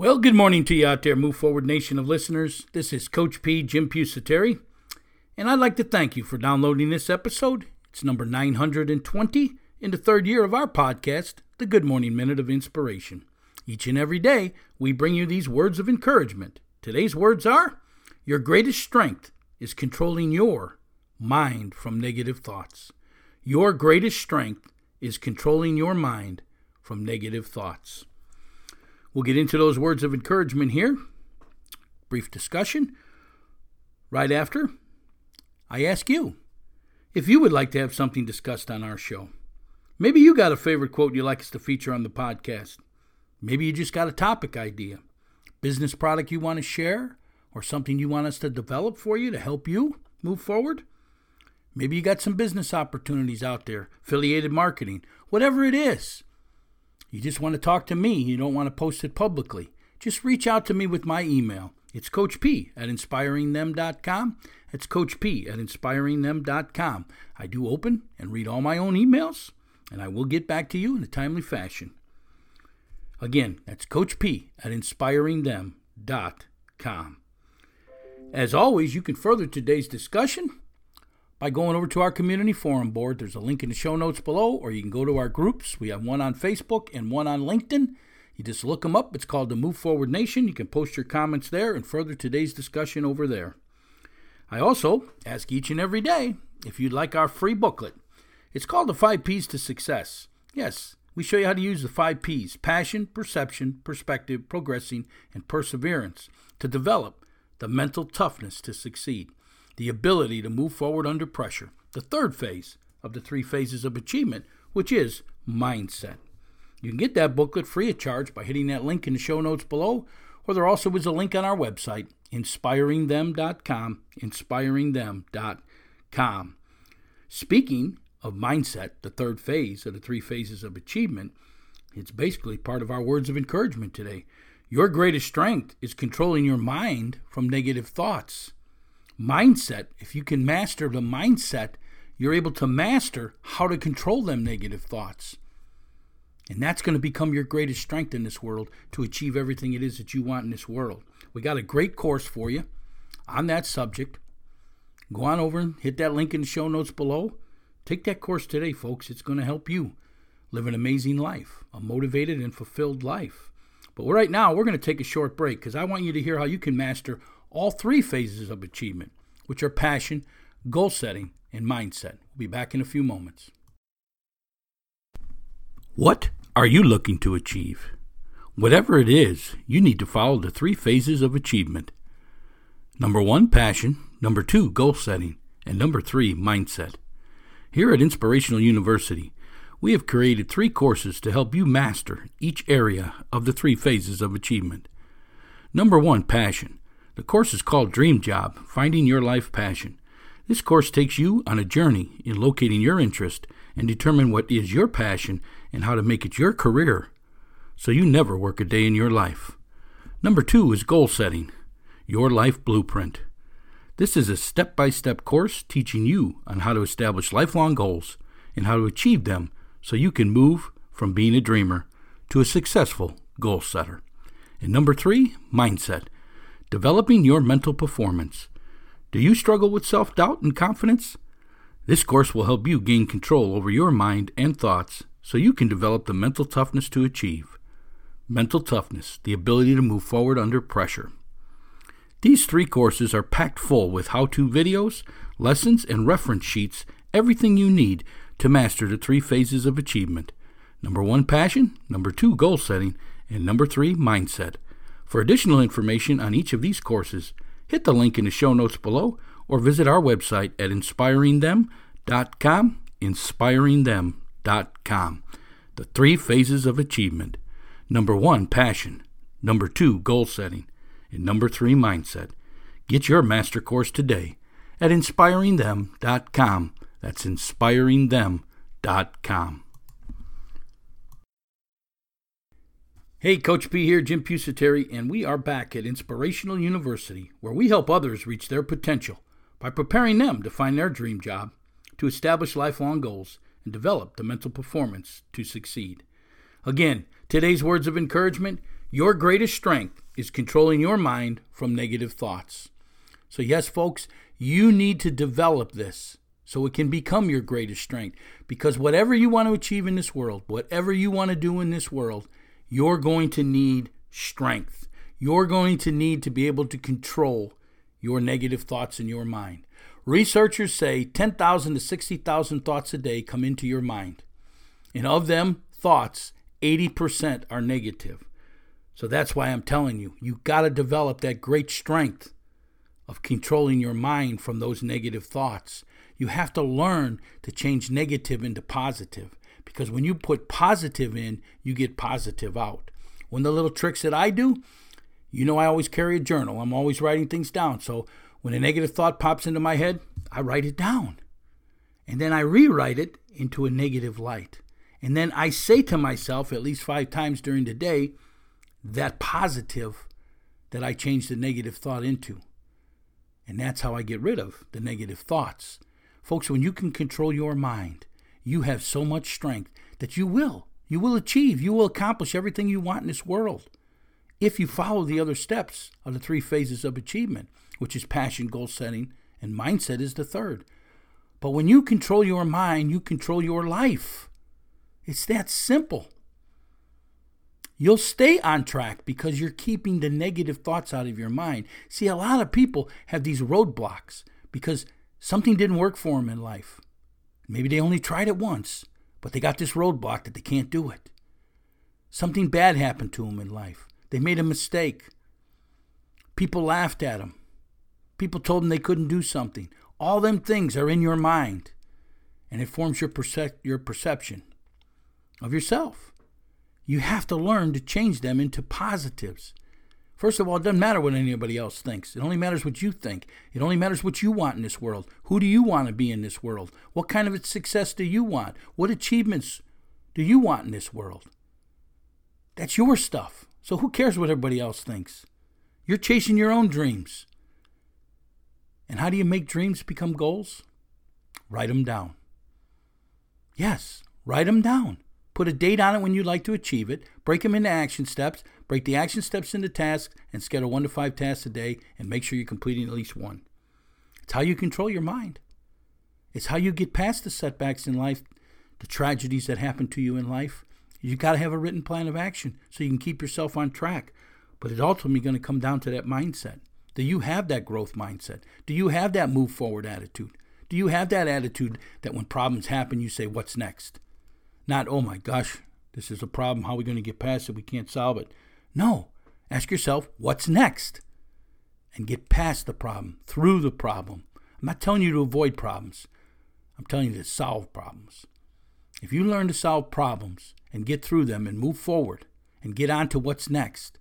Well, good morning to you out there, Move Forward Nation of listeners. This is Coach P, Jim Pusateri, and I'd like to thank you for downloading this episode. It's number 920 in the third year of our podcast, The Good Morning Minute of Inspiration. Each and every day, we bring you these words of encouragement. Today's words are Your greatest strength is controlling your mind from negative thoughts. Your greatest strength is controlling your mind from negative thoughts. We'll get into those words of encouragement here. Brief discussion. Right after, I ask you if you would like to have something discussed on our show. Maybe you got a favorite quote you'd like us to feature on the podcast. Maybe you just got a topic idea, business product you want to share, or something you want us to develop for you to help you move forward. Maybe you got some business opportunities out there, affiliated marketing, whatever it is. You just want to talk to me, you don't want to post it publicly. Just reach out to me with my email. It's Coach P at inspiringthem.com. It's Coach P at inspiringthem.com. I do open and read all my own emails, and I will get back to you in a timely fashion. Again, that's Coach P at inspiringthem.com. As always, you can further today's discussion by going over to our community forum board. There's a link in the show notes below, or you can go to our groups. We have one on Facebook and one on LinkedIn. You just look them up. It's called the Move Forward Nation. You can post your comments there and further today's discussion over there. I also ask each and every day if you'd like our free booklet. It's called The Five P's to Success. Yes, we show you how to use the five P's passion, perception, perspective, progressing, and perseverance to develop the mental toughness to succeed, the ability to move forward under pressure, the third phase of the three phases of achievement, which is mindset. You can get that booklet free of charge by hitting that link in the show notes below, or there also is a link on our website, inspiringthem.com, inspiringthem.com. Speaking of mindset, the third phase of the three phases of achievement, it's basically part of our words of encouragement today. Your greatest strength is controlling your mind from negative thoughts. Mindset, if you can master the mindset, you're able to master how to control them negative thoughts. And that's going to become your greatest strength in this world to achieve everything it is that you want in this world. We got a great course for you on that subject. Go on over and hit that link in the show notes below. Take that course today, folks. It's going to help you live an amazing life, a motivated and fulfilled life. But right now, we're going to take a short break because I want you to hear how you can master all three phases of achievement, which are passion, goal setting, and mindset. We'll be back in a few moments. What are you looking to achieve? Whatever it is, you need to follow the three phases of achievement. Number one, passion. Number two, goal setting. And number three, mindset. Here at Inspirational University, we have created three courses to help you master each area of the three phases of achievement. Number one, passion. The course is called Dream Job Finding Your Life Passion. This course takes you on a journey in locating your interest and determine what is your passion and how to make it your career so you never work a day in your life. Number two is goal setting, your life blueprint. This is a step by step course teaching you on how to establish lifelong goals and how to achieve them so you can move from being a dreamer to a successful goal setter. And number three, mindset. Developing your mental performance. Do you struggle with self doubt and confidence? This course will help you gain control over your mind and thoughts so you can develop the mental toughness to achieve. Mental toughness, the ability to move forward under pressure. These three courses are packed full with how to videos, lessons, and reference sheets, everything you need to master the three phases of achievement. Number one, passion. Number two, goal setting. And number three, mindset. For additional information on each of these courses, hit the link in the show notes below or visit our website at inspiringthem.com. Inspiringthem.com. The three phases of achievement. Number one, passion. Number two, goal setting. And number three, mindset. Get your master course today at inspiringthem.com. That's inspiringthem.com. Hey, Coach P here, Jim Pusateri, and we are back at Inspirational University, where we help others reach their potential by preparing them to find their dream job, to establish lifelong goals, and develop the mental performance to succeed. Again, today's words of encouragement your greatest strength is controlling your mind from negative thoughts. So, yes, folks, you need to develop this so it can become your greatest strength. Because whatever you want to achieve in this world, whatever you want to do in this world, you're going to need strength. You're going to need to be able to control your negative thoughts in your mind. Researchers say 10,000 to 60,000 thoughts a day come into your mind. And of them, thoughts, 80% are negative. So that's why I'm telling you, you got to develop that great strength of controlling your mind from those negative thoughts. You have to learn to change negative into positive because when you put positive in, you get positive out. One of the little tricks that I do, you know, I always carry a journal. I'm always writing things down. So when a negative thought pops into my head, I write it down. And then I rewrite it into a negative light. And then I say to myself at least five times during the day, that positive that I change the negative thought into. And that's how I get rid of the negative thoughts. Folks, when you can control your mind, you have so much strength that you will. You will achieve. You will accomplish everything you want in this world if you follow the other steps of the three phases of achievement, which is passion, goal setting, and mindset is the third. But when you control your mind, you control your life. It's that simple. You'll stay on track because you're keeping the negative thoughts out of your mind. See, a lot of people have these roadblocks because something didn't work for them in life. Maybe they only tried it once, but they got this roadblock that they can't do it. Something bad happened to them in life. They made a mistake. People laughed at them. People told them they couldn't do something. All them things are in your mind, and it forms your, perce- your perception of yourself. You have to learn to change them into positives. First of all, it doesn't matter what anybody else thinks. It only matters what you think. It only matters what you want in this world. Who do you want to be in this world? What kind of success do you want? What achievements do you want in this world? That's your stuff. So who cares what everybody else thinks? You're chasing your own dreams. And how do you make dreams become goals? Write them down. Yes, write them down. Put a date on it when you'd like to achieve it. Break them into action steps. Break the action steps into tasks and schedule one to five tasks a day and make sure you're completing at least one. It's how you control your mind. It's how you get past the setbacks in life, the tragedies that happen to you in life. You've got to have a written plan of action so you can keep yourself on track. But it's ultimately going to come down to that mindset. Do you have that growth mindset? Do you have that move forward attitude? Do you have that attitude that when problems happen, you say, What's next? Not, oh my gosh, this is a problem. How are we going to get past it? We can't solve it. No. Ask yourself, what's next? And get past the problem, through the problem. I'm not telling you to avoid problems, I'm telling you to solve problems. If you learn to solve problems and get through them and move forward and get on to what's next,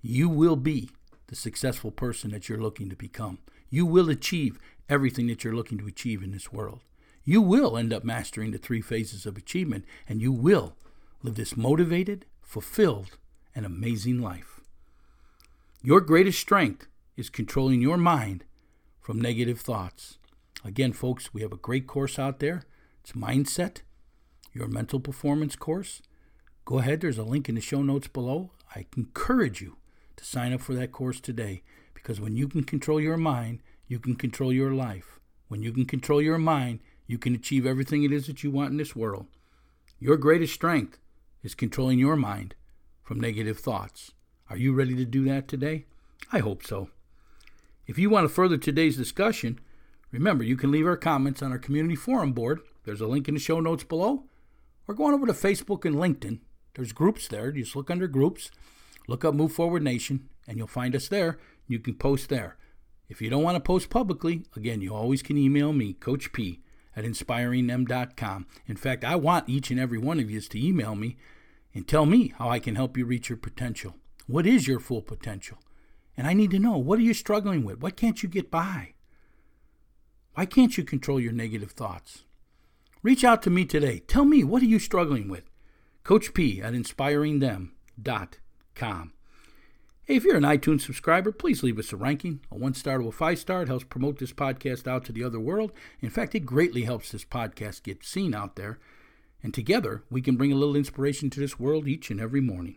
you will be the successful person that you're looking to become. You will achieve everything that you're looking to achieve in this world you will end up mastering the three phases of achievement and you will live this motivated, fulfilled, and amazing life. Your greatest strength is controlling your mind from negative thoughts. Again, folks, we have a great course out there. It's Mindset, your mental performance course. Go ahead, there's a link in the show notes below. I encourage you to sign up for that course today because when you can control your mind, you can control your life. When you can control your mind, you can achieve everything it is that you want in this world. Your greatest strength is controlling your mind from negative thoughts. Are you ready to do that today? I hope so. If you want to further today's discussion, remember you can leave our comments on our community forum board. There's a link in the show notes below. Or go on over to Facebook and LinkedIn. There's groups there. Just look under groups, look up Move Forward Nation, and you'll find us there. You can post there. If you don't want to post publicly, again, you always can email me, Coach P at inspiringthem.com. In fact, I want each and every one of you to email me and tell me how I can help you reach your potential. What is your full potential? And I need to know what are you struggling with? What can't you get by? Why can't you control your negative thoughts? Reach out to me today. Tell me what are you struggling with? Coach P at inspiringthem.com. If you're an iTunes subscriber, please leave us a ranking. A one star to a five star. It helps promote this podcast out to the other world. In fact, it greatly helps this podcast get seen out there. And together, we can bring a little inspiration to this world each and every morning.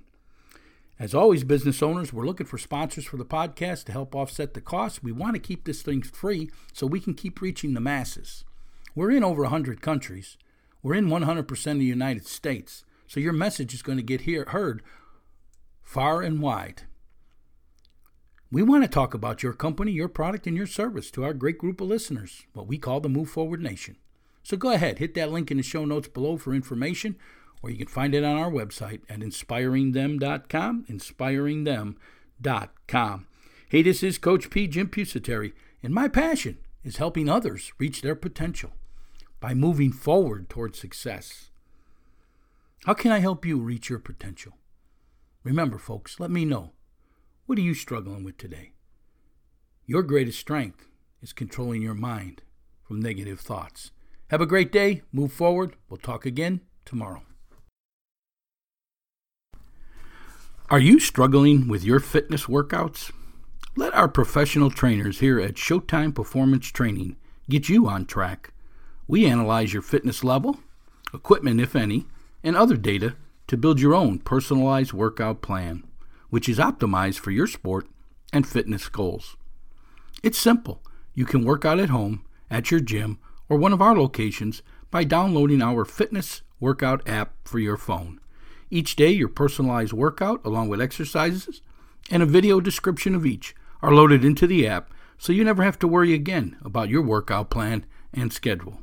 As always, business owners, we're looking for sponsors for the podcast to help offset the costs. We want to keep this thing free so we can keep reaching the masses. We're in over 100 countries. We're in 100% of the United States. So your message is going to get hear, heard far and wide. We want to talk about your company, your product, and your service to our great group of listeners, what we call the Move Forward Nation. So go ahead, hit that link in the show notes below for information or you can find it on our website at inspiringthem.com, inspiringthem.com. Hey, this is Coach P. Jim Pusateri, and my passion is helping others reach their potential by moving forward towards success. How can I help you reach your potential? Remember, folks, let me know. What are you struggling with today? Your greatest strength is controlling your mind from negative thoughts. Have a great day. Move forward. We'll talk again tomorrow. Are you struggling with your fitness workouts? Let our professional trainers here at Showtime Performance Training get you on track. We analyze your fitness level, equipment, if any, and other data to build your own personalized workout plan, which is optimized for your sport and fitness goals. It's simple. You can work out at home, at your gym, or one of our locations by downloading our fitness workout app for your phone. Each day, your personalized workout, along with exercises and a video description of each, are loaded into the app so you never have to worry again about your workout plan and schedule.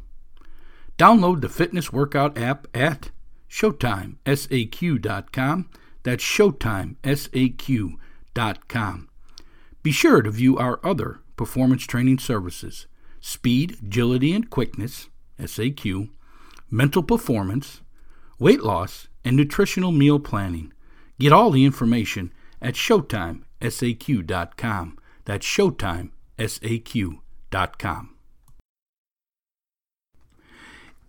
Download the fitness workout app at ShowtimeSAQ.com. That's ShowtimeSAQ.com. Be sure to view our other performance training services Speed, Agility, and Quickness, SAQ, Mental Performance, Weight Loss, and nutritional meal planning. Get all the information at ShowtimeSAQ.com. That's ShowtimeSAQ.com.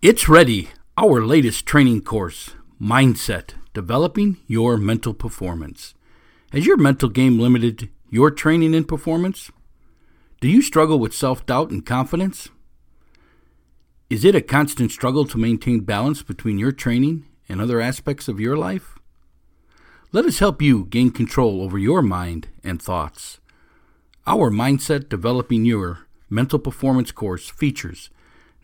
It's ready, our latest training course, Mindset Developing Your Mental Performance. Has your mental game limited your training and performance? Do you struggle with self doubt and confidence? Is it a constant struggle to maintain balance between your training and other aspects of your life? Let us help you gain control over your mind and thoughts. Our Mindset Developing Your Mental Performance course features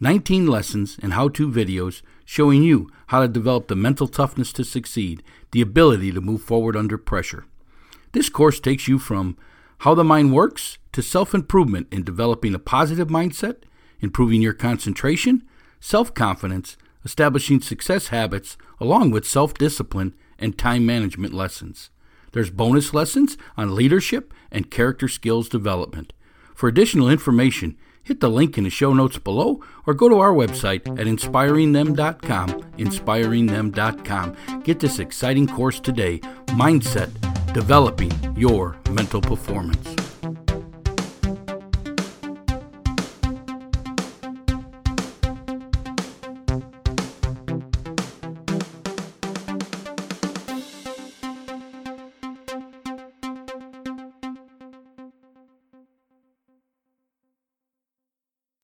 19 lessons and how to videos showing you how to develop the mental toughness to succeed, the ability to move forward under pressure. This course takes you from how the mind works to self improvement in developing a positive mindset, improving your concentration, self confidence, establishing success habits along with self discipline and time management lessons. There's bonus lessons on leadership and character skills development. For additional information, hit the link in the show notes below or go to our website at inspiringthem.com. Inspiringthem.com. Get this exciting course today Mindset Developing Your Mental Performance.